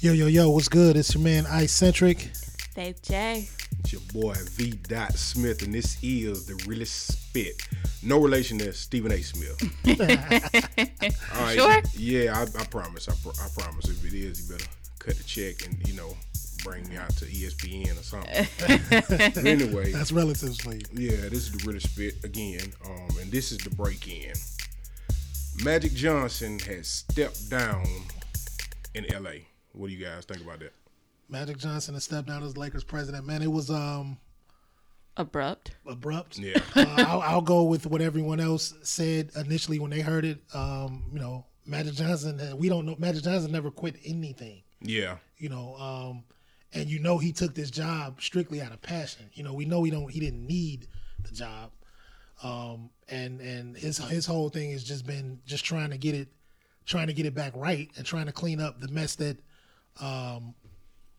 Yo, yo, yo, what's good? It's your man iCentric. Faythe J. It's your boy V. Dot Smith, and this is the realest spit. No relation to Stephen A. Smith. All right. Sure? Yeah, I, I promise. I, pro- I promise. If it is, you better cut the check and you know bring me out to ESPN or something. Anyway, That's relative sleep. yeah, this is the realest spit again, um, and this is the break-in. Magic Johnson has stepped down in L.A. What do you guys think about that? Magic Johnson has stepped down as Lakers president. Man, it was um Abrupt. abrupt. Yeah. uh, I'll, I'll go with what everyone else said initially when they heard it. Um, you know, Magic Johnson. uh, We don't know. Magic Johnson never quit anything. Yeah. You know, um, and you know he took this job strictly out of passion. You know, we know he don't. He didn't need the job. Um, and and his his whole thing has just been just trying to get it, trying to get it back right and trying to clean up the mess that, um,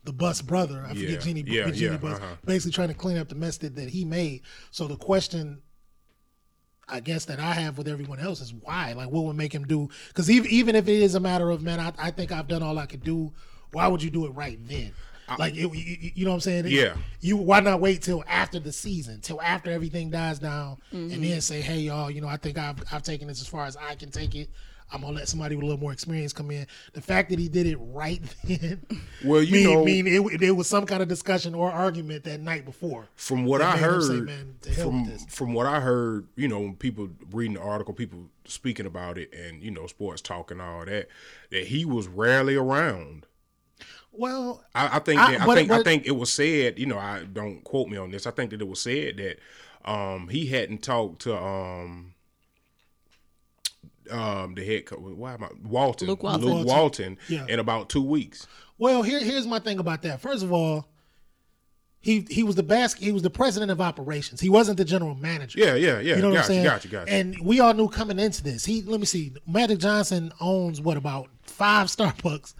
the Buss brother, I Yeah, forget Jeanie, yeah, Jeanie yeah, Buss, uh-huh. basically trying to clean up the mess that, that he made. So the question I guess that I have with everyone else is why? Like, what would make him do? Because even even if it is a matter of man, I, I think I've done all I could do. Why would you do it right then? Like, it, you, you know what I'm saying? Yeah. You why not wait till after the season, till after everything dies down, and then say, hey y'all, you know, I think I've I've taken this as far as I can take it. I'm gonna let somebody with a little more experience come in. The fact that he did it right then, Well, you mean, know- mean it, it was some kind of discussion or argument that night before. From what I heard, say, "Man, from from what I heard, you know, people reading the article, people speaking about it, and you know, sports talk and all that, that he was rarely around. Well, I, I think that, I but- think I think it was said. You know, I don't quote me on this. I think that it was said that um, he hadn't talked to um, um, the head coach. Why am I Walton? Luke Walton. Luke Walton Yeah. in about two weeks. Well, here here's my thing about that. First of all, he he was the bas- he was the president of operations. He wasn't the general manager. Yeah, yeah, yeah. You know what I'm saying? you, got you, got you. And we all knew coming into this. He let me see. Magic Johnson owns what about five Starbucks.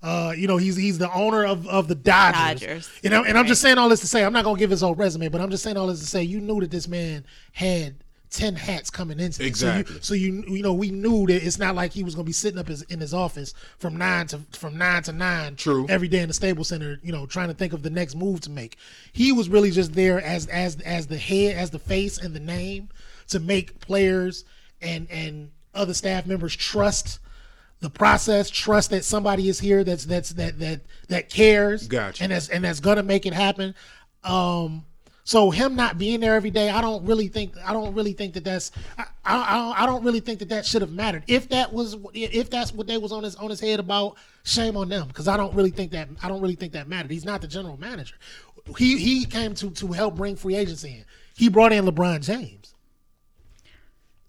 Uh, you know, he's he's the owner of, of the Dodgers. Dodgers. You know, and I'm just saying all this to say I'm not gonna give his whole resume, but I'm just saying all this to say you knew that this man had ten hats coming into. Exactly. So you, so you you know we knew that it's not like he was gonna be sitting up his, in his office from nine to from nine to nine True. every day in the Staples Center. You know, trying to think of the next move to make. He was really just there as as as the head, as the face and the name to make players and and other staff members trust the process, trust that somebody is here that's that's that that that cares, Gotcha. and that's and that's gonna make it happen. Um, so him not being there every day, I don't really think I don't really think that that's I, I, I don't- I don't really think that that should have mattered. If that was if that's what they was on his on his head about, shame on them because I don't really think that I don't really think that mattered. He's not the general manager. He he came to to help bring free agents in. He brought in LeBron James.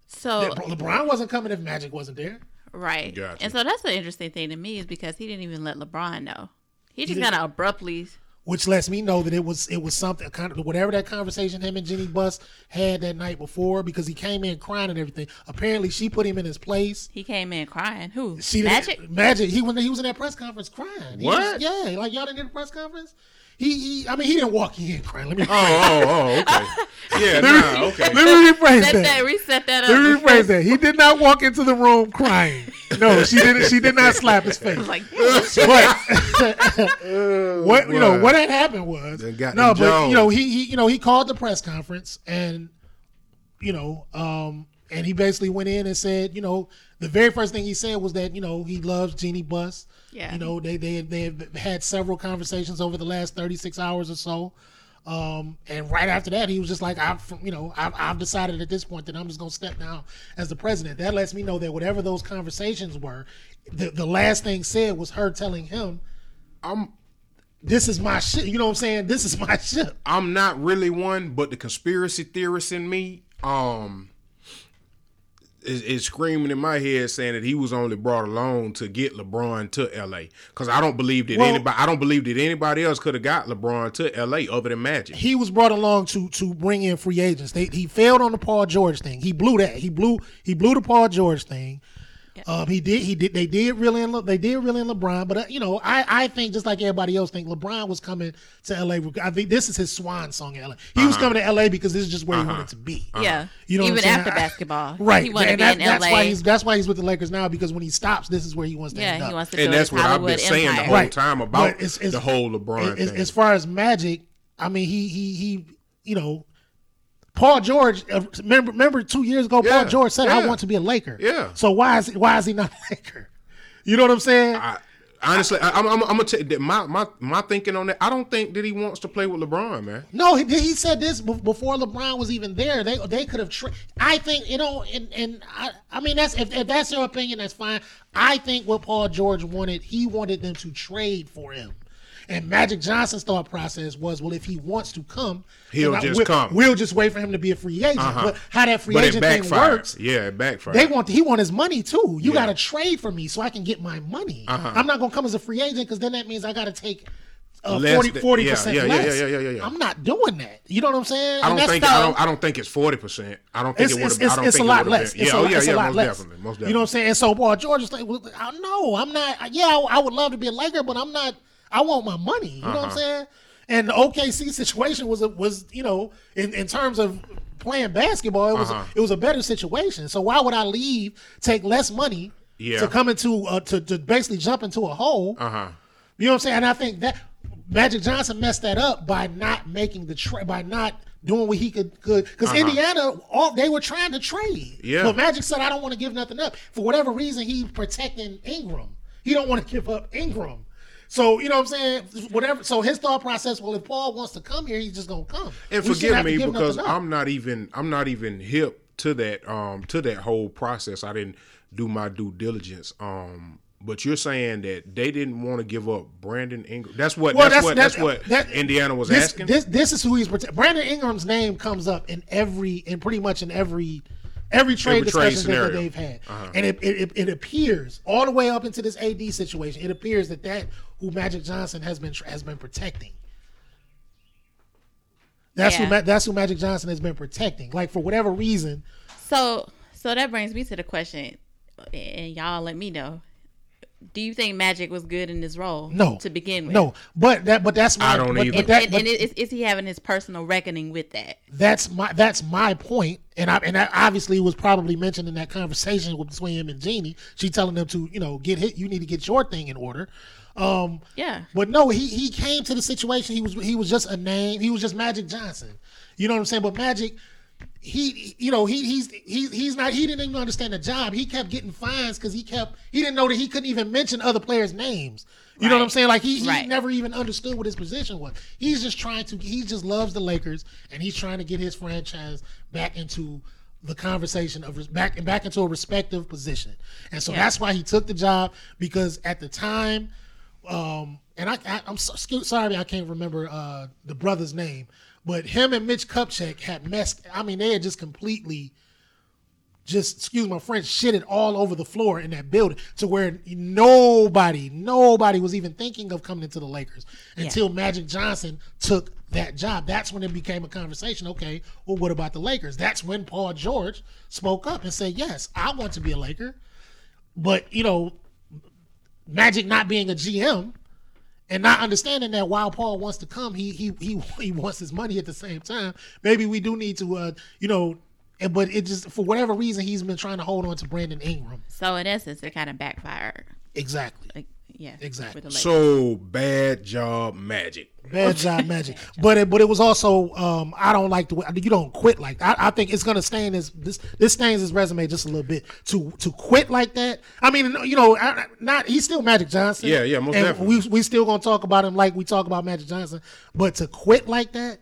So LeBron wasn't coming if Magic wasn't there. right, Gotcha. and so that's the interesting thing to me is because he didn't even let LeBron know. He just kind of abruptly. Which lets me know that it was it was something kind of whatever that conversation him and Jeanie Buss had that night before because he came in crying and everything. Apparently, she put him in his place. He came in crying. Who? She Magic. Magic. He when he was in that press conference crying. What? was- yeah, like y'all didn't hear the press conference. He, he I mean, he didn't walk in crying. Let me Oh, oh, oh, okay. Yeah, nah, okay. let me rephrase Set that. that. Reset that up. Let me rephrase that. He did not walk into the room crying. No, she didn't. She did not slap his face. Like, But what you know what had happened was no, them but you know he, he you know he called the press conference and you know um and he basically went in and said you know the very first thing he said was that you know he loves Jeanie Buss. Yeah. You know they they they have had several conversations over the last thirty six hours or so. Um, and right after that, he was just like, I've, you know, I've, I've decided at this point that I'm just going to step down as the president. That lets me know that whatever those conversations were, the, the last thing said was her telling him, I'm this is my shit. You know what I'm saying? This is my ship. I'm not really one, but the conspiracy theorist in me, um, is, is screaming in my head saying that he was only brought along to get LeBron to LA. Because I don't believe that Well- anybody, I don't believe that anybody else could have got LeBron to LA other than Magic. He was brought along to to bring in free agents. They, he failed on the Paul George thing. He blew that. He blew he blew the Paul George thing. Um, he did. He did. They did really in. Le, they did really in LeBron. But uh, you know, I I think just like everybody else think LeBron was coming to LA. I think this is his swan song in LA. He Uh-huh. was coming to LA because this is just where he wanted to be. Yeah. You know what Even I'm saying? after I- basketball. Right. He wanted to be that- in that's LA. why he's that's why he's with the Lakers now because when he stops, this is where he wants to be. yeah, end up. he wants to and that's his what I've Hollywood been saying the empire. whole Right. time about it's- it's- the whole LeBron as, thing. as far as Magic, I mean, he he he, you know, Paul George. Uh, remember, remember two years ago, Yeah, Paul George said, "I want to be a Laker." Yeah. So why is why is he not a Laker? You know what I'm saying? I, honestly, I, I'm, I'm, I'm gonna tell you my, my my thinking on that. I don't think that he wants to play with LeBron, man. No, he, he said this before LeBron was even there. They they could have. Tra- I think you know, and and I, I mean that's if, if that's your opinion, that's fine. I think what Paul George wanted, he wanted them to trade for him. And Magic Johnson's thought process was, well, if he wants to come, He'll I- just we'll, come. We'll just wait for him to be a free agent. Uh-huh. But how that free But agent thing works, Yeah, it backfired. they want he want his money too. You Yeah. got to trade for me so I can get my money. Uh-huh. I'm not gonna come as a free agent because then that means I got to take uh, Less 40 than- percent yeah, yeah, yeah, less. yeah, yeah, yeah, yeah. I'm not doing that. You know what I'm saying? I don't think so- I don't I don't think it's forty percent. I don't think It's, it would it's, have. it's, I don't it's a lot less. Been. It's Yeah, a, oh yeah, it's yeah, most less. definitely, most definitely. You know what I'm saying? And so Paul George is like, well, I no, I'm not. Yeah, I, I would love to be a Laker, but I'm not. I want my money. You know what I'm Uh-huh. saying? And the OKC situation was a, was you know in, in terms of playing basketball, it was Uh-huh. it was a better situation. So why would I leave, take less money Yeah. to come into uh, to to basically jump into a hole? Uh huh. You know what I'm saying? And I think that Magic Johnson messed that up by not making the trade, by not doing what he could could because Indiana all they were trying to trade. Yeah. But Magic said, I don't want to give nothing up. For whatever reason, he's protecting Ingram. He don't want to give up Ingram. So you know what I'm saying? Whatever. So his thought process, well, if Paul wants to come here, he's just gonna come. And We forgive me because. I'm not even I'm not even hip to that um to that whole process. I didn't do my due diligence. Um but you're saying that they didn't want to give up Brandon Ingram. That's what Well, that's, what that's, that's- what that- Indiana was this, asking. This this is who he's protecting. Brandon Ingram's name comes up in every in pretty much in every every trade Every trade that, they've had, Uh-huh. and it, it, it appears all the way up into this AD situation. It appears that that who Magic Johnson has been has been protecting. That's who Yeah. Ma- that's who Magic Johnson has been protecting. Like for whatever reason, So, so that brings me to the question, and y'all let me know. Do you think Magic was good in this role? no to begin with. no. But that but that's my I don't but, either. But And, that, and, but and is, is he having his personal reckoning with that? that's my that's my point, and I and that obviously was probably mentioned in that conversation with, between him and Jeanie. She telling them to you know get hit. You need to get your thing in order. Um, Yeah. but no, he he came to the situation. He was he was just a name. He was just Magic Johnson. You know what I'm saying? But Magic, he you know he he's he, he's not he didn't even understand the job. He kept getting fines because he kept he didn't know that he couldn't even mention other players' names. You know what I'm saying? Like he, he Right. never even understood what his position was. He's just trying to he just loves the Lakers and he's trying to get his franchise back into the conversation of back back into a respective position. And so Yeah. that's why he took the job because at the time um, and I, I I'm so, sorry I can't remember uh, the brother's name, but him and Mitch Kupchak had messed. I mean, they had just completely, just excuse my French, shitted all over the floor in that building to where nobody, nobody was even thinking of coming into the Lakers until Magic Johnson took that job. That's when it became a conversation. Okay, well, what about the Lakers? That's when Paul George spoke up and said, "Yes, I want to be a Laker." But you know, Magic not being a GM and not understanding that while Paul wants to come, he he he he wants his money at the same time. Maybe we do need to, uh, you know, and but it just for whatever reason he's been trying to hold on to Brandon Ingram. So in essence, it kind of backfired. Exactly. Like, yeah, Exactly. with the Lakers. so bad job, Magic. Bad job, Magic. But it, but it was also um, I don't like the way you don't quit like I, I think it's gonna stain his this this stains his resume just a little bit to to quit like that. I mean you know I, not he's still Magic Johnson. Yeah, yeah, most and definitely. We we still gonna talk about him like we talk about Magic Johnson, but to quit like that.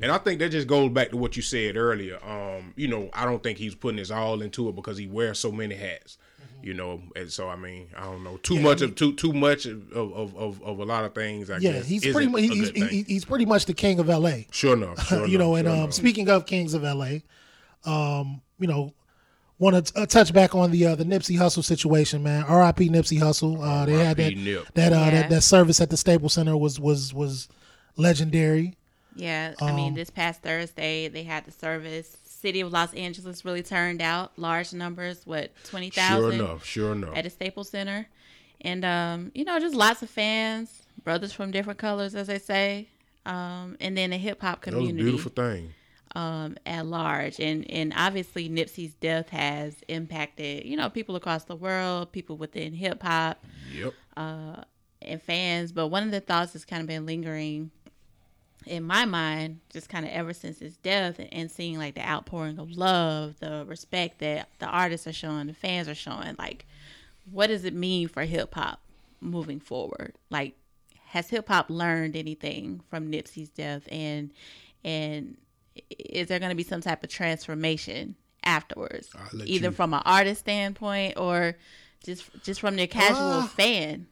And I think that just goes back to what you said earlier. Um, you know, I don't think he's putting his all into it because he wears so many hats. You know, and so I mean, I don't know too much of too too much of, of, of, of a lot of things. I Yeah, guess he's pretty much he's, he's, he's pretty much the king of L.A. sure enough. Sure you know, and sure um, enough. speaking of kings of L.A., um, you know, want to uh, touch back on the uh, the Nipsey Hussle situation, man. R.I.P. Nipsey Hussle. Uh, they had that Nip. that, uh, Yeah. that that service at the Staples Center was was was legendary. Yeah, I Um, mean, this past Thursday they had the service. City of Los Angeles really turned out large numbers. What twenty Sure enough, sure enough. at the Staples Center, and um, you know, just lots of fans, brothers from different colors, as they say, um, and then the hip hop community. That was a community beautiful thing. um, at large. And and obviously Nipsey's death has impacted, you know, people across the world, people within hip hop Yep. and fans. But one of the thoughts that's kind of been lingering in my mind, just kind of ever since his death, and seeing like the outpouring of love, the respect that the artists are showing, the fans are showing, like, what does it mean for hip hop moving forward? Like, has hip hop learned anything from Nipsey's death, and and is there going to be some type of transformation afterwards, either you- from an artist standpoint or just just from the casual Uh, fan?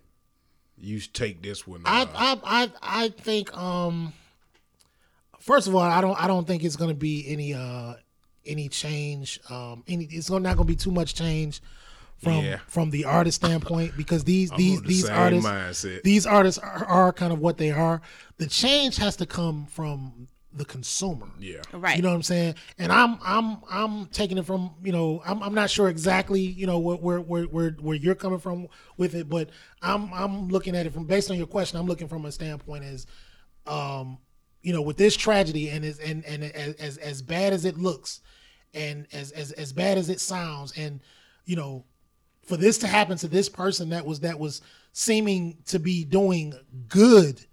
You take this one. I, uh, I I I think um first of all I don't I don't think it's gonna be any uh any change um any it's not gonna be too much change from Yeah. from the artist standpoint because these these of the these artists mindset. these artists are, are kind of what they are the change has to come from the consumer yeah. Right. you know what I'm saying? And I'm I'm I'm taking it from you know I'm I'm not sure exactly you know where where where where, where you're coming from with it, but I'm I'm looking at it from based on your question. I'm looking from a standpoint as, um, you know, with this tragedy and as and and as as, bad as it looks, and as as as bad as it sounds, and you know, for this to happen to this person that was that was seeming to be doing good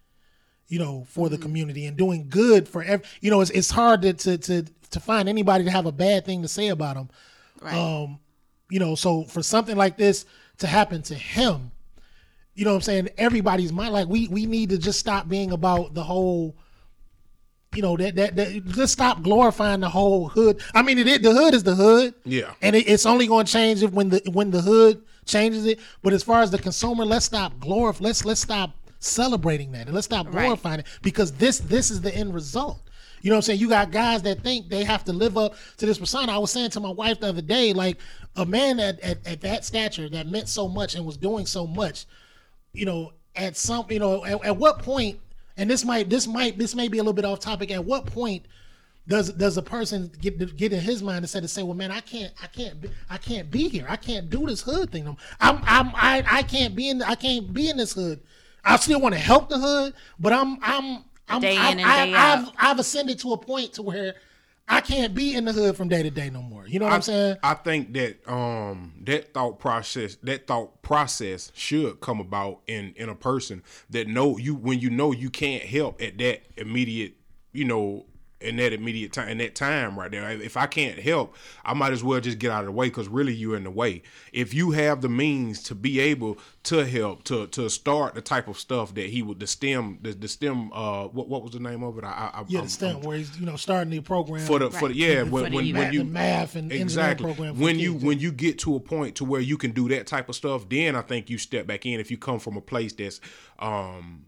you know, for the community and doing good for every, you know, it's, it's hard to, to, to, to find anybody to have a bad thing to say about him. Right. Um, you know, so for something like this to happen to him, you know what I'm saying? Everybody's mind, like we, we need to just stop being about the whole, you know, that, that, that just stop glorifying the whole hood. I mean, it, is- the hood is the hood. Yeah. And it, it's only going to change if when the, when the hood changes it. But as far as the consumer, let's stop glorifying, let's, let's stop celebrating that and let's stop Right. glorifying it because this, this is the end result. You know what I'm saying? You got guys that think they have to live up to this persona. I was saying to my wife the other day, like a man at, at, at that stature that meant so much and was doing so much, you know, at some, you know, at, at what point, and this might, this might, this may be a little bit off topic. At what point does does a person get get in his mind instead of say, well, man, I can't, I can't, be, I can't be here. I can't do this hood thing. I'm, I'm, I, I can't be in, I can't be in this hood. I still want to help the hood, but I'm, I'm, I'm, Day in I, and I, day I've, out. I've ascended to a point to where I can't be in the hood from day to day no more. You know what I, am saying? I think that um that thought process that thought process should come about in in a person that know you when you know you can't help at that immediate you know in that immediate time in that time right there. If i can't help i might as well just get out of the way because really you're in the way. If you have the means to be able to help to to start the type of stuff that he would the stem the, the stem uh what, what was the name of it? I, I yeah, I'm- the STEM where he's you know starting the program. For the for the yeah For when, the when, youth. when the you math and exactly. program when you kids. when you get to a point to where you can do that type of stuff then i think you step back in if you come from a place that's um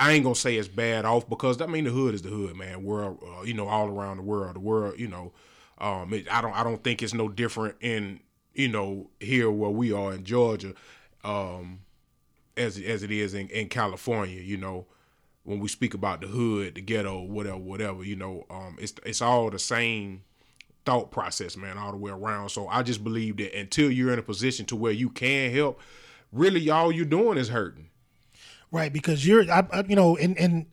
I ain't gonna say it's bad off because I mean the hood is the hood, man. World, uh, you know, all around the world, the world, you know, um, it, I don't, I don't think it's no different in, you know, here where we are in Georgia, um, as as it is in, in California. You know, when we speak about the hood, the ghetto, whatever, whatever, you know, um, it's it's all the same thought process, man, all the way around. So I just believe that until you're in a position to where you can help, really all you're doing is hurting. Right? Because you're, I, I, you know, and and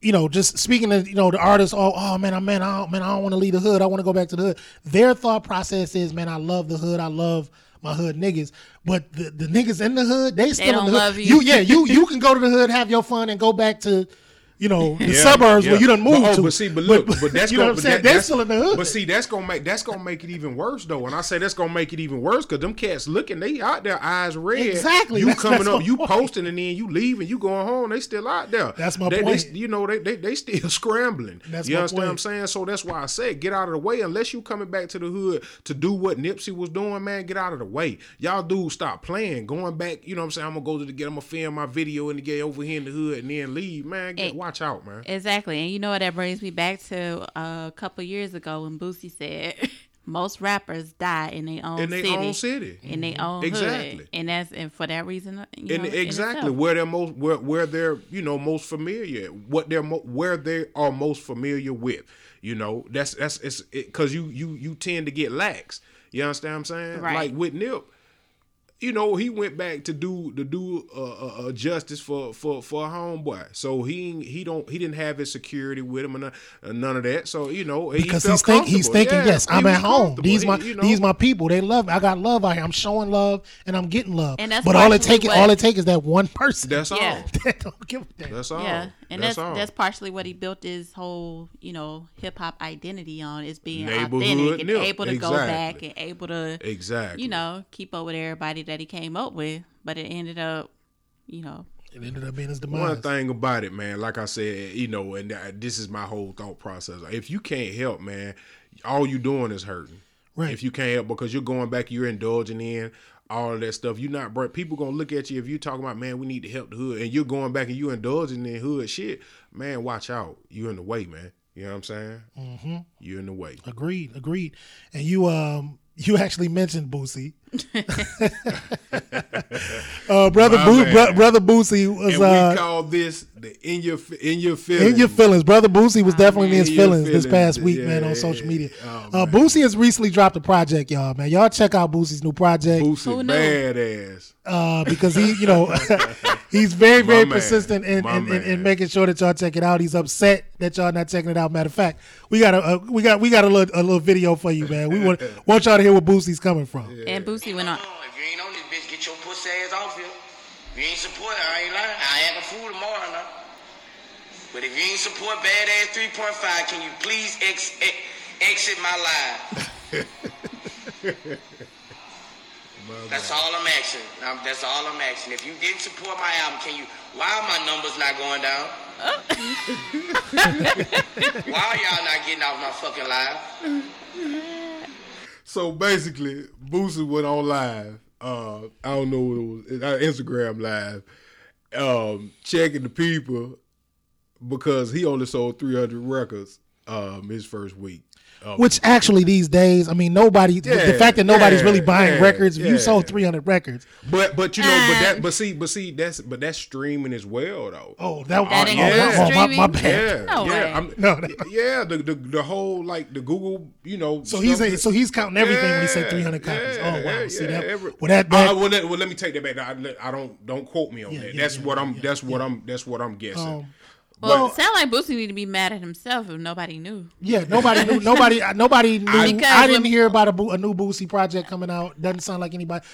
you know, just speaking to you know the artists, oh, oh man, I man, I don't, man, I don't want to leave the hood. I want to go back to the hood. Their thought process is, man, I love the hood. I love my hood niggas. But the, the niggas in the hood, they still in don't the hood. love you. yeah, you you can go to the hood, have your fun, and go back to. You know the Yeah, suburbs yeah. where you done moved but, oh, to. But see, but look, but, that's you know gonna, what I'm saying. that- They're that's- still in the hood. But see, that's gonna make that's gonna make it even worse though. And I say that's gonna make it even worse because them cats looking, they out there eyes red. Exactly. You That's- coming that's up, you point. posting, and then you leaving, you going home. They still out there. That's my they, point. They, you know, they, they they still scrambling. That's you my understand what I'm saying? So that's why I said get out of the way. Unless you coming back to the hood to do what Nipsey was doing, man, get out of the way. Y'all dudes stop playing, going back. You know what I'm saying? I'm gonna go to the get. I'm gonna film my video and get over here in the hood and then leave, man. Get, And- watch out, man. Exactly. And you know what that brings me back to uh, a couple years ago when Boosie said, most rappers die in their own city. in their city, own city. in their own Exactly. hood, and that's and for that reason, you And know, in exactly where they're most where, where they're you know most familiar what they're mo- where they are most familiar with you know that's that's it's because you you you tend to get lax you understand what i'm saying Right. like with nip you know he went back to do to do uh, uh, uh, justice for for for a homeboy so he he don't he didn't have his security with him and none, uh, none of that so you know he because felt he's think, he's thinking, Yeah, yes, he I'm at home. comfortable. These He- my you know, these my people. They love me. I got love out here. I'm showing love and I'm getting love. And that's but all it partially take what- all it take is that one person that's all Yeah. that don't give a damn. that's all Yeah, and that's that's all that's partially what he built his whole, you know, hip hop identity on is being authentic and Nip. able to go back and able to, exactly you know, keep up with everybody that he came up with. But it ended up, you know, It ended up being his demise. One thing about it, man, like I said, you know, and uh, this is my whole thought process. If you can't help, man, all you doing is hurting. Right. If you can't help because you're going back, you're indulging in all of that stuff. You're not, bro. People gonna look at you if you talking about, man, we need to help the hood, and you're going back and you indulging in hood shit. Man, watch out. You're in the way, man. You know what I'm saying? Mm-hmm. You're in the way. Agreed, agreed. And you um you actually mentioned Boosie. uh, brother My Bo- bro- brother Boosie was And we uh call this the in your in your feelings. in your feelings. Brother Boosie was definitely in his In your feelings this past week, man, on social media. Oh, uh, Boosie has recently dropped a project, y'all, man. Y'all check out Boosie's new project Who Boosie, knew? badass. uh, because he, you know, he's very, very man. persistent in, in, in, in making sure that y'all check it out. He's upset that y'all not checking it out. Matter of fact, we got a, a we got we got a little a little video for you, man. We want want y'all to hear where Boosie's coming from. and Boosie went on. If you ain't on this bitch, get your pussy ass off here. If you ain't support, I ain't lying. I have a fool tomorrow now. But if you ain't support Badazz 3.5, can you please ex- ex- exit my live? That's all I'm asking. Um, that's all I'm asking. If you didn't support my album, can you? Why are my numbers not going down? why are y'all not getting off my fucking live? So basically, Boosie went on live. Uh, I don't know what it was, uh, Instagram live, um, checking the people because he only sold 300 records um, his first week. Um, Which actually these days, I mean, nobody. the- the Yeah, fact that nobody's yeah, really buying yeah, records. You yeah. sold three hundred records, but but you know but Uh, that but see but see that's but that's streaming as well though. oh, that, That oh, oh, yeah. my, oh, my, my streaming? bad. Yeah, No yeah, way. I'm, No, no. yeah. The, the the whole like the Google, you know. So he's a, so he's counting everything when he said three hundred copies. yeah, oh wow, yeah, see that? every- well, that, Uh, well, let, well, let me take that back. I, I don't don't quote me on Yeah, that. yeah, that's yeah, what I'm. yeah, that's what I'm. That's what I'm guessing. Um, Well, But- it sound like Boosie need to be mad at himself if nobody knew. yeah, nobody knew. Nobody, nobody knew. I, Because didn't when- hear about a, Bo- a new Boosie project coming out. Doesn't sound like anybody.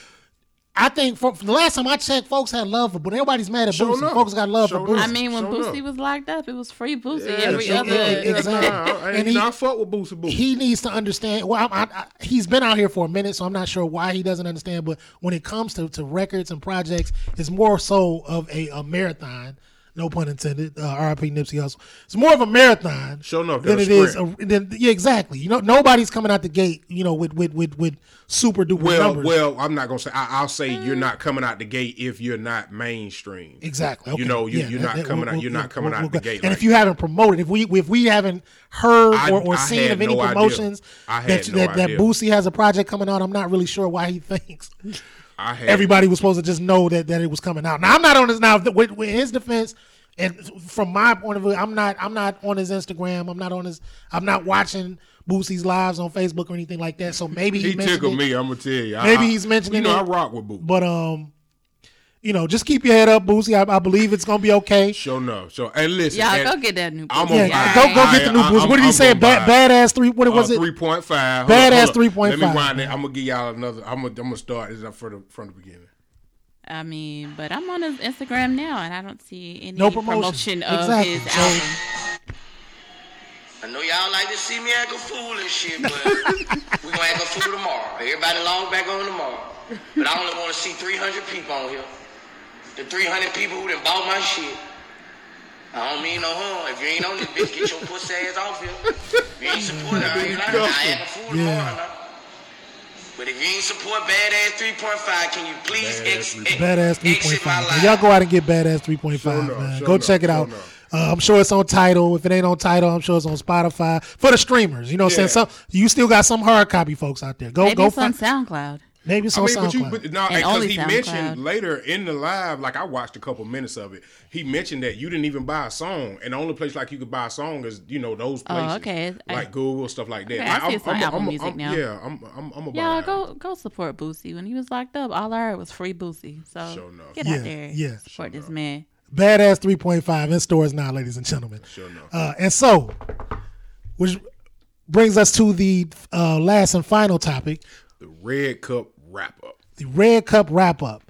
I think for, for the last time I checked, folks had love for, but everybody's mad at Sure Boosie. enough. Folks got love Sure for Boosie. enough. I mean, when Sure Boosie enough. was locked up, it was free Boosie Yeah, every so- other. yeah, exactly. Nah, And and he- I fuck with Boosie Boosie. he needs to understand. Well, I, I, I, he's been out here for a minute, so I'm not sure why he doesn't understand. But when it comes to, to records and projects, it's more so of a, a marathon. No pun intended. Uh, R.I.P. Nipsey Hussle. It's more of a marathon Sure enough, than it is. A, than, yeah, exactly. You know, nobody's coming out the gate. You know, with with with, with super duper well, numbers. well, I'm not gonna say. I, I'll say you're not coming out the gate if you're not mainstream. Exactly. You Okay. know, you- Yeah, you're that- not coming we'll- out. You're we'll- not coming we'll- out the gate. And like if you haven't promoted, if we if we haven't heard I- or, or I seen of any no promotions that no that, that. Boosie has a project coming out, I'm not really sure why he thinks everybody was supposed to just know that, that it was coming out. Now I'm not on his now with, with his defense, and from my point of view, I'm not I'm not on his Instagram. I'm not on his. I'm not watching Boosie's lives on Facebook or anything like that. So maybe he, He tickled me. I'm gonna tell you. Maybe I- he's mentioning You know, it. I rock with Boosie. But um, you know, just keep your head up, Boosie. I, I believe it's gonna be okay. Sure enough. sure. and listen, Y'all and go get that new. I'm Boosie. gonna Yeah, buy go go get the new I- Boosie. What did he I'm say? Bad, badass three. What was Uh, it? Three point five. Badazz 3.5. Let me wind it. I'm gonna give y'all another. I'm gonna, I'm gonna start this up from the from the beginning. I mean, but I'm on his Instagram now, and I don't see any No promotion. promotion, of Exactly. his So- album. I know y'all like to see me act a fool and shit, but we're gonna act a fool tomorrow. Everybody long back on tomorrow. But I only want to see 300 people on here. The 300 people who done bought my shit. I don't mean no harm. If you ain't on this bitch, get your pussy ass off here. If you ain't supporting, I ain't lying. I act a fool tomorrow Yeah. now. But if you ain't support Badazz 3.5, can you please Badass ex- 3.5. ex- Badass exit my 3.5. life? Y'all go out and get Badazz 3.5, Sure man. sure go enough, check it sure out. enough. Uh, I'm sure it's on Tidal. If it ain't on Tidal, I'm sure it's on Spotify for the streamers. You know, what I'm Yeah. saying some you still got some hard copy folks out there. Go Maybe go it's on find. SoundCloud. Maybe it's I on mean, but you, SoundCloud. but no, And because only he SoundCloud. mentioned later in the live, like I watched a couple minutes of it. He mentioned that you didn't even buy a song, and the only place like you could buy a song is you know those places, Oh, okay. I- like Google stuff like that. Okay, I Like, see it's on Apple Music now. Yeah, I'm, I'm, I'm about Y'all go go support Boosie. When he was locked up, all I heard was free Boosie. So Sure get Yeah, out there, yeah. support this man. Badazz 3.5 in stores now, ladies and gentlemen. Sure enough. Uh, and so, which brings us to the uh, last and final topic, the Red Cup wrap up. the Red Cup wrap up.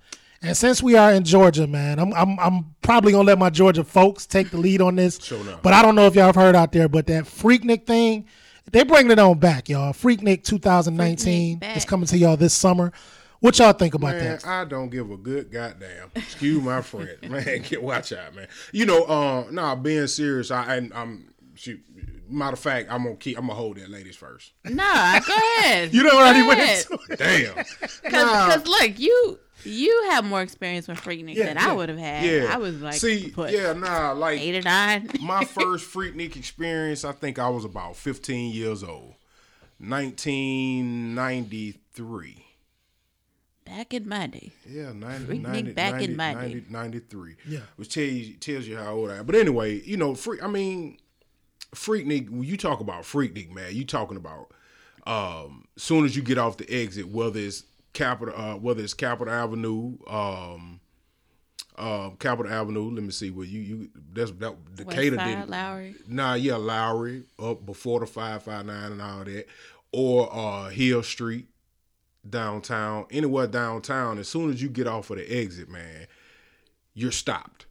And since we are in Georgia, man, I'm I'm, I'm probably gonna let my Georgia folks take the lead on this. Sure enough. But I don't know if y'all have heard out there, but that Freaknik thing, they bringing it on back, y'all. Freaknik 2019 Freaknik is coming to y'all this summer. What y'all think about Man, that? I don't give a good goddamn. Excuse my friend, man. Get watch out, man. You know, uh, nah, being serious, I and I'm. She, matter of fact, I'm gonna keep. I'm gonna hold that ladies first. Nah, go ahead. You done already Go went ahead. into it. Damn. Because look, you you have more experience with Freaknik Yeah, than yeah. I would have had. Yeah. I was like, see, put yeah, nah, like eight or nine. my first Freaknik experience, I think I was about 15 years old. 1993. Back in my day. Yeah, 90, Freaknik 90, back 90, in my 90, day. 93. Yeah. Which tells you, tells you how old I am. But anyway, you know, freak, I mean, Freaknik, when you talk about Freaknik, man, you talking about um soon as you get off the exit, whether it's Capitol, uh, whether it's Capitol Avenue, um, uh, Capitol Avenue. Let me see. Well, you you that's that West Decatur Side, did. Lowery. Nah, yeah, Lowery up before the five five nine and all that, or uh Hill Street downtown, anywhere downtown. As soon as you get off of the exit, man, you're stopped.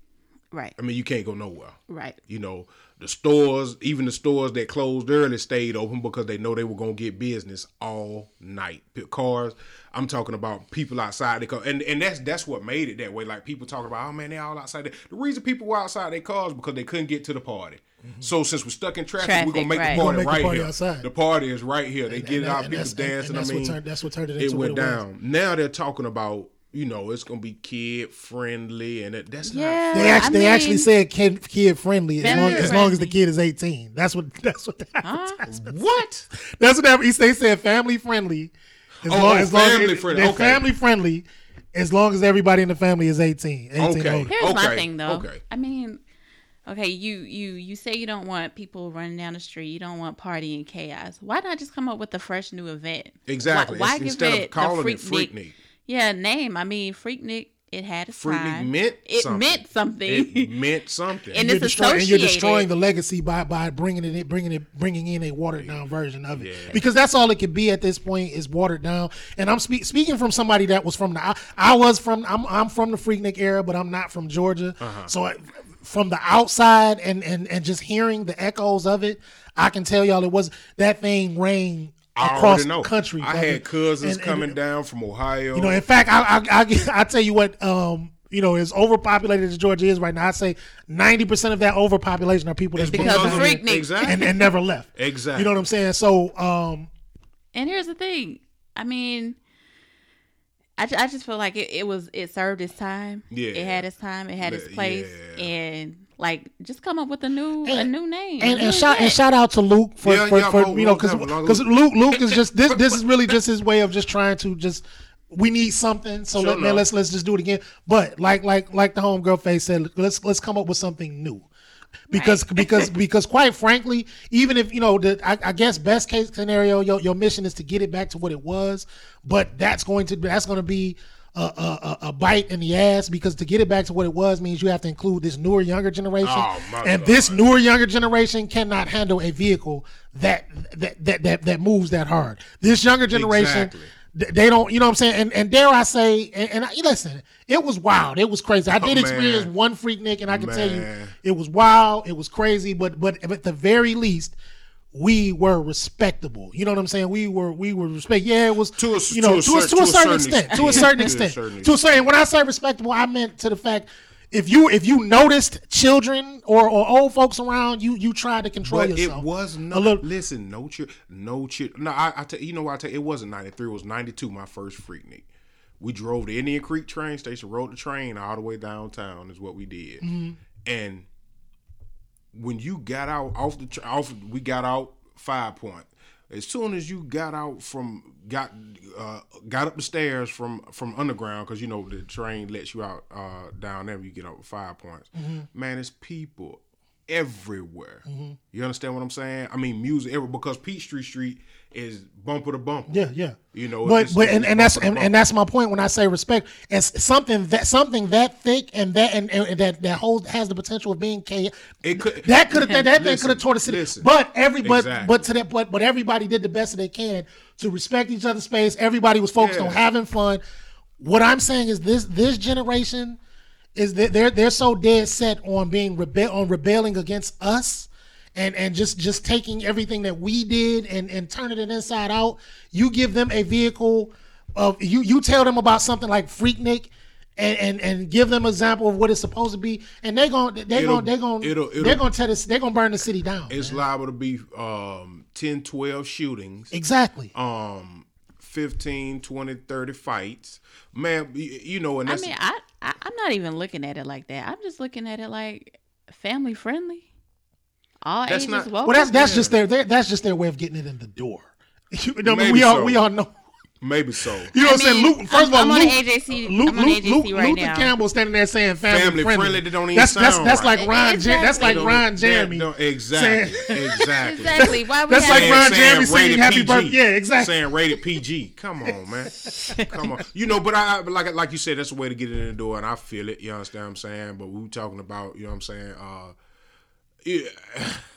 Right, I mean, you can't go nowhere. right. You know, the stores, even the stores that closed early, stayed open because they know they were gonna get business all night. P- Cars, I'm talking about people outside the car, and and that's that's what made it that way. Like people talking about, oh man, they all outside. There. The reason people were outside their cars because they couldn't get to the party. Mm-hmm. So since we're stuck in traffic, we're gonna make right. the party gonna make the right party here. outside. The party is right here. They get and it out, people dancing. and that's I what mean, turned- that's what turned it it into went what it was. down. Now they're talking about. You know, it's gonna be kid friendly, and it, that's Yeah. not. They actually, I they actually said kid kid friendly as long, Family as long as the kid is 18. That's what that's what the Huh? advertisement What? That's what that, they said. Family friendly. As Oh, long, oh, as long family as, friendly, They're okay. family friendly, as long as everybody in the family is 18. 18 Okay. older. Here's my thing though. okay. I mean, okay, you you you say you don't want people running down the street. You don't want party and chaos. Why not just come up with a fresh new event? Exactly. Why, why It's- give instead of it calling the it Freaknik? Freaknik. Yeah, name. I mean, Freaknik. It had a Freaknik time. meant it something. meant something. It meant something. And You're it's destroying, and you're destroying the legacy by by bringing it in, bringing it bringing in a watered down version of it Yeah. because that's all it could be at this point is watered down and i'm speak, speaking from somebody that was from the I, I was from I'm, I'm from the freaknik era but i'm not from georgia Uh-huh. so I, from the outside and, and and just hearing the echoes of it i can tell y'all it was that thing rang I across already the country I brother. had cousins And- and- coming down from Ohio. you know, in fact, I I, I I tell you what, um, you know, as overpopulated as Georgia is right now, I'd say ninety percent of that overpopulation are people that's It's Because of Freaknik. Exactly. and, and never left. Exactly. You know what I'm saying? So, um, And here's the thing. I mean, I, I just feel like it, it was it served its time. Yeah. It had its time. It had its Yeah. place. And like, just come up with a new a new name. and, and shout and shout out to Luke for Yeah, for, yeah, for Mo- you know because because Luke Luke is just this this is really just his way of just trying to just we need something so Sure let, man, let's let's just do it again. But like like like the homegirl Faythe said, let's let's come up with something new. Because because because quite frankly, even if you know the I, I guess best case scenario, your your mission is to get it back to what it was, but that's going to that's going to be a, a, a- bite in the ass because to get it back to what it was means you have to include this newer younger generation, Oh, and God. this newer younger generation cannot handle a vehicle that that that that, that moves that hard. This younger generation. Exactly. They don't, you know what I'm saying, and, and dare I say, and, and I, listen, it was wild, it was crazy. I did Oh, experience one Freaknik, and I can tell you, it was wild, it was crazy, but but at the very least, we were respectable. You know what I'm saying? We were we were respect. Yeah, it was To a- you know to a to a, cer- to a certain extent, to a certain To extent, to a certain. When I say respectable, I meant to the fact. If you if you noticed children or, or old folks around, you you tried to control But yourself. it was a no. little. listen, no chil, no chil. No, I, I tell you know what I tell you, it wasn't ninety three. It was ninety two. My first Freaknik. We drove the Indian Creek train station, rode the train all the way downtown. Is what we did, Mm-hmm. and when you got out off the off, we got out five point. As soon as you got out from got uh, got up the stairs from from underground because you know the train lets you out uh, down there. You get out with five points. Man, it's people everywhere. You understand what I'm saying? I mean, music everywhere because Peachtree Street is bumper to bumper. Yeah, yeah. You know, but but and, and that's and, and that's my point when I say respect. It's something that something that thick and that and, and that that holds has the potential of being chaos. It could- that could have that, that thing could have torn the city. listen. But everybody Exactly. but to that but but everybody did the best that they can to respect each other's space. Everybody was focused Yeah. on having fun. What I'm saying is this this generation is that they're they're so dead set on being rebe- on rebelling against us and and just just taking everything that we did and and turning it inside out you give them a vehicle of you you tell them about something like freaknik and, and and give them an example of what it's supposed to be and they're going to they're It'll- going to they're going to it'll- it'll- they're going to tell us they're going to burn the city down It's man. liable to be um, 10, 12 shootings. exactly um 15 20 30 fights man you know and I that's mean, I, I I'm not even looking at it like that. I'm just looking at it like family friendly. All That's ages not- welcome. well that's that's just their, their that's just their way of getting it in the door you know, Maybe we all so. we all know maybe so You know I what I'm saying? Luke, first of all, I'm- I'm on Luke, AJC Luke, I'm on Luke, AJC Luke, right Luther now. Campbell standing there saying family, Family friendly. friendly, that don't even that's, that's, sound that's right. like Ron. Jer- that's like Don't- Ron that Jeremy. don't- exactly saying- exactly Exactly. Why we That's have like Ron saying Jeremy singing rated Happy PG. Birthday. Yeah, exactly. Saying rated PG. Come on, man. Come on. You know, but I I- like like you said, that's the way to get it in the door, and I feel it. You understand what I'm saying? But we were talking about, you know what I'm saying? Uh, yeah,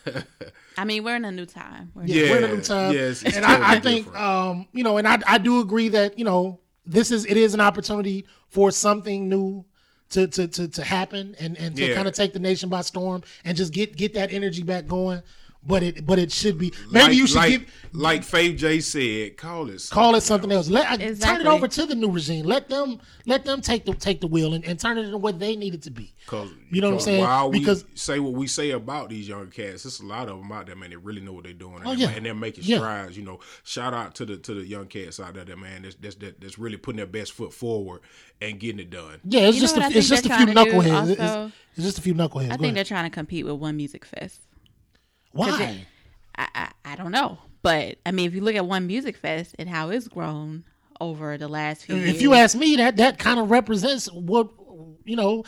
I mean, we're in a new time. We're in a Yeah. We're in a new time. yes, it's and I, I think, um, you know, and I, I do agree that you know this is it is an opportunity for something new to to to, to happen and and to Yeah. kind of take the nation by storm and just get get that energy back going. But it but it should be maybe like, you should like, give like Faythe J said, call it call it something else. Let turn it over to the new regime. Let them let them take the take the wheel and, and turn it into what they need it to be. Cause You know what I'm saying? Because- we say what we say about these young cats, there's a lot of them out there, man. They really know what they're doing, and, Oh, they're, yeah. and they're making Yeah. strides. You know, shout out to the to the young cats out there, that man. That's that's that, that's really putting their best foot forward and getting it done. Yeah, it's You just what a, I it's just a few trying to knuckleheads. It's, it's just a few knuckleheads. I Go think ahead. they're trying to compete with One Music Fest. Why? I, I I don't know, but I mean, if you look at One Music Fest and how it's grown over the last few years, If you ask me, that that kind of represents what you know,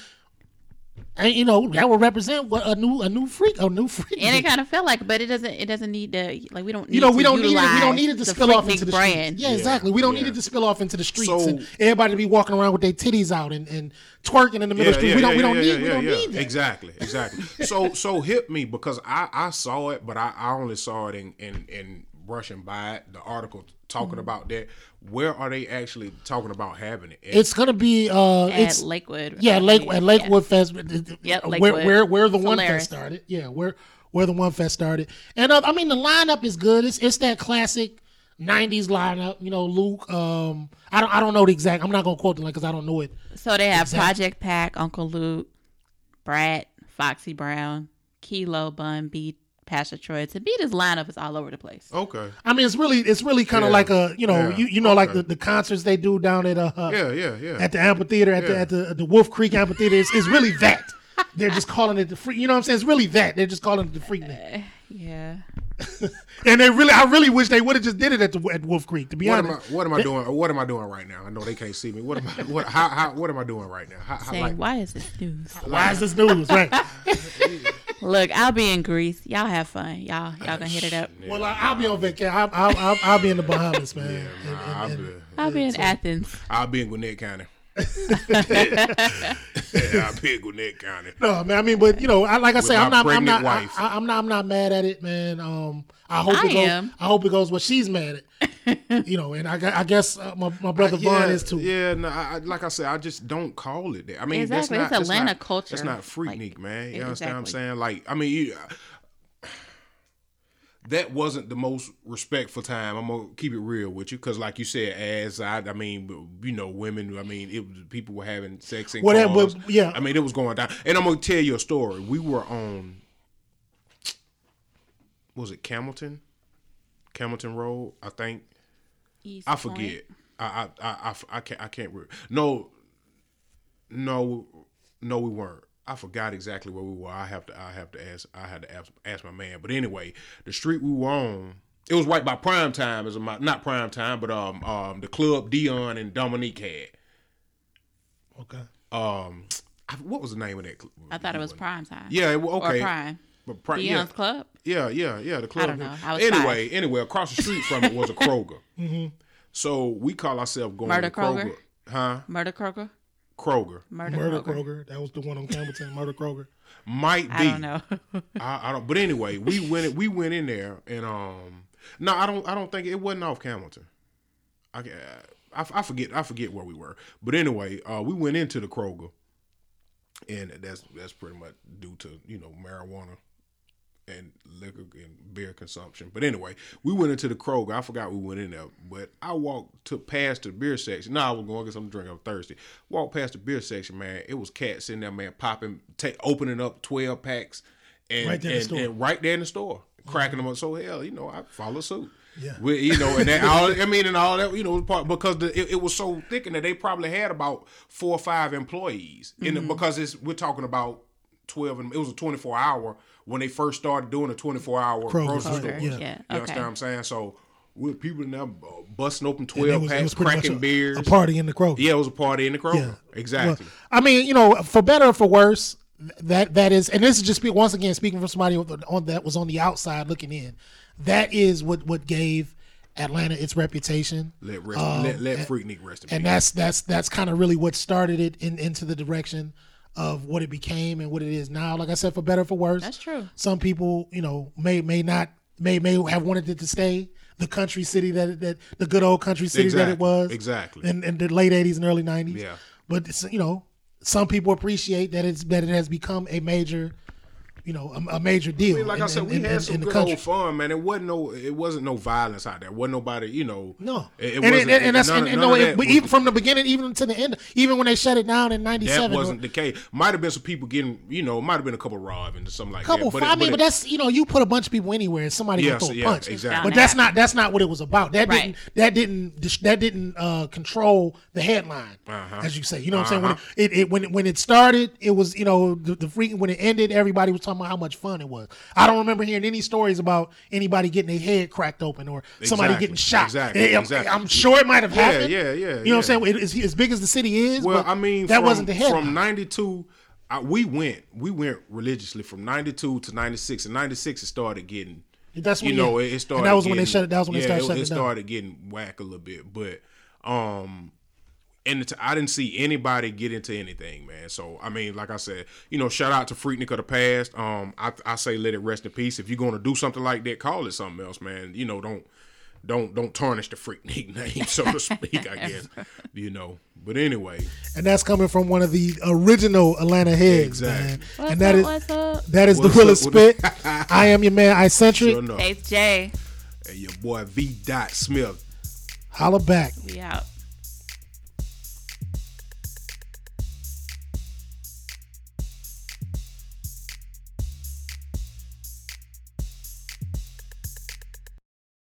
and you know that would represent what a new a new freak a new freak. and it kind of felt like, but it doesn't. It doesn't need to. Like we don't. Need you know, to we don't need it. We don't need it to spill off into the brand. streets. Yeah, exactly. We don't yeah. need it to spill off into the streets So- and everybody to be walking around with their titties out and, and twerking in the middle of the street. we don't. we don't need. we don't need that. Exactly, exactly. so so hit me because I I saw it, but I, I only saw it in in in brushing by it. The article talking Mm-hmm. about that. Where are they actually talking about having it? It's gonna be. uh At It's Lakewood. Yeah, I Lake think. at Lakewood Fest. Yep, where, Lakewood. where where the one Solaris. fest started. Yeah, where where the one fest started. And uh, I mean the lineup is good. It's it's that classic '90s lineup. You know, Luke. Um, I don't I don't know the exact. I'm not gonna quote the line because I don't know it. So they have Exactly. Project Pat, Uncle Luke, Brat, Foxy Brown, Kilo, Bun, Beat, Pastor Troy. To beat his lineup is all over the place. okay. I mean, it's really it's really kind of Yeah, like a you know yeah, you, you know like the, the concerts they do down at uh Yeah, yeah, yeah. at the amphitheater at the at the the Wolf Creek amphitheater. It's, it's really that. They're just calling it the free. You know what I'm saying? It's really that. They're just calling it the free night. Yeah. And they really, I really wish they would have just did it at the at Wolf Creek. To be what am I honest, what am I doing? What am I doing right now? I know they can't see me. What am I? What how, how what am I doing right now? How, how, Saying, like, why is this news? why is this news? Right. Look, I'll be in Greece. Y'all have fun. Y'all, y'all gonna hit it up. Well, I, I'll be on vacation. I'll, I'll, I'll, I'll be in the Bahamas, man. And- and- I'll, and- be, I'll be in Athens. I'll be in Gwinnett County. yeah, I'll be in Gwinnett County. no, man. I mean, but you know, I, like I say, I'm not, I'm not, I, wife. I, am not, I'm not mad at it, man. Um, I hope I it goes. am. I hope it goes what she's mad at. You know, and I, I guess uh, my, my brother yeah, Von is too. Yeah, no, I, I- like I said, I just don't call it that. I mean, that's Exactly, not it's that's Atlanta not, culture. That's not freaknik, Like, man. You understand what I'm saying? Like, I mean, you, that wasn't the most respectful time. I'm gonna keep it real with you, because like you said, as I, I mean, you know, women. I mean, it was people were having sex and Whatever, cars. but, yeah. I mean, it was going down. And I'm gonna tell you a story. We were on, was it Camilton, Camilton Road? I think. East I forget. I I I I, I can't I can't. Re- no, no, no, we weren't. I forgot exactly where we were. I have to I have to ask I had to ask ask my man. But anyway, the street we were on, it was right by prime time Is my not prime time, but um um the club Deion and Dominique had. Okay. Um, I- what was the name of that? cl- I thought it was prime time. Yeah, it, okay. Or prime. But pri- Deion's yeah. Club. Yeah, yeah, yeah. The club. I don't know. I was anyway, anyway, across the street from it was a Kroger. mm-hmm. So we call ourselves going Murder to Kroger. Kroger? Huh? Murder Kroger. Kroger. Murder, Murder Kroger. Kroger. That was the one on Campbellton. Murder Kroger. Might be. I don't know. I, I don't. But anyway, we went. We went in there, and um, no, I don't. I don't think it wasn't off Hamilton. I, I, I forget. I forget where we were. But anyway, uh, we went into the Kroger, and that's that's pretty much due to you know marijuana and liquor and beer consumption. But anyway, we went into the Kroger. I forgot we went in there, but I walked to past the beer section. No, I was going to get something to drink. I was thirsty. Walked past the beer section, man. It was cats in there, man, popping, ta- opening up twelve packs, and Right there in the and, store. and right there in the store, cracking them up. So hell, you know, I follow suit. Yeah. We, you know, and that all I mean, and all that, you know, part because the, it, it was so thick and that they probably had about four or five employees in Mm-hmm. it because it's we're talking about twelve and it was a twenty four hour when they first started doing a twenty four hour Kroger. grocery store. yeah. Yeah, You okay. understand what I'm saying? So we people now busting open twelve was, packs, was pretty much cracking a, beers. a party in the Kroger. Yeah, it was a party in the Kroger. Yeah. Exactly. Well, I mean, you know, for better or for worse, that that is, and this is just once again speaking from somebody on, on that was on the outside looking in. That is what what gave Atlanta its reputation, let rest, let let Freaknik rest in Um, and peace. that's that's that's kind of really what started it in, into the direction of what it became and what it is now. Like I said, for better or for worse, That's true. Some people, you know, may may not may may have wanted it to stay the country city that that the good old country city that it was exactly. in, in the late '80s and early '90s. Yeah. but it's, you know, some people appreciate that it's that it has become a major, you know, a, a major deal. I mean, like I said, in- we in- had in- some in the good country. old fun, man. It wasn't no, it wasn't no violence out there. wasn't nobody, you know. No, it, it and, and, wasn't. and, that's none, and, and none no, of it, was- even from the beginning, even to the end, even when they shut it down in '97, that '97, wasn't the case. Might have been some people getting, you know, might have been a couple robbing or something like couple. that. I mean, it- but that's you know, you put a bunch of people anywhere, and somebody Yes, gonna throw a yeah, punch. exactly. But that's not that's not what it was about. That Right. didn't that didn't that didn't uh, control the headline, Uh-huh. as you say. You know what I'm saying? When it, it when it, when it started, it was you know the, the Freaknik when it ended, everybody was talking about how much fun it was. I don't remember hearing any stories about anybody getting their head cracked open or somebody Exactly, getting shot. exactly, I'm- exactly. I'm sure it might have happened. yeah, yeah, yeah. You know yeah. what I'm saying? It as big as the city is. Well, I mean, that from, wasn't the headline. From '92, I, we went, we went religiously from '92 to '96, and '96 it started getting. That's when you know it, it started. And that was when they getting- shut it. That was when yeah, they started it, shutting it it down. getting whack a little bit, but um, and I didn't see anybody get into anything, man. So I mean, like I said, you know, shout out to Freaknik of the past. Um, I, I say let it rest in peace. If you're gonna do something like that, call it something else, man. You know, don't don't don't tarnish the Freaknik name, so to speak. I guess you know. But anyway, and that's coming from one of the original Atlanta heads, Exactly. man. What's and that up? is what's up? that is What's the Willa up Spit. I am your man, iCentric. sure enough. It's Jay. and your boy V. Dot Smith. Holla back. We out.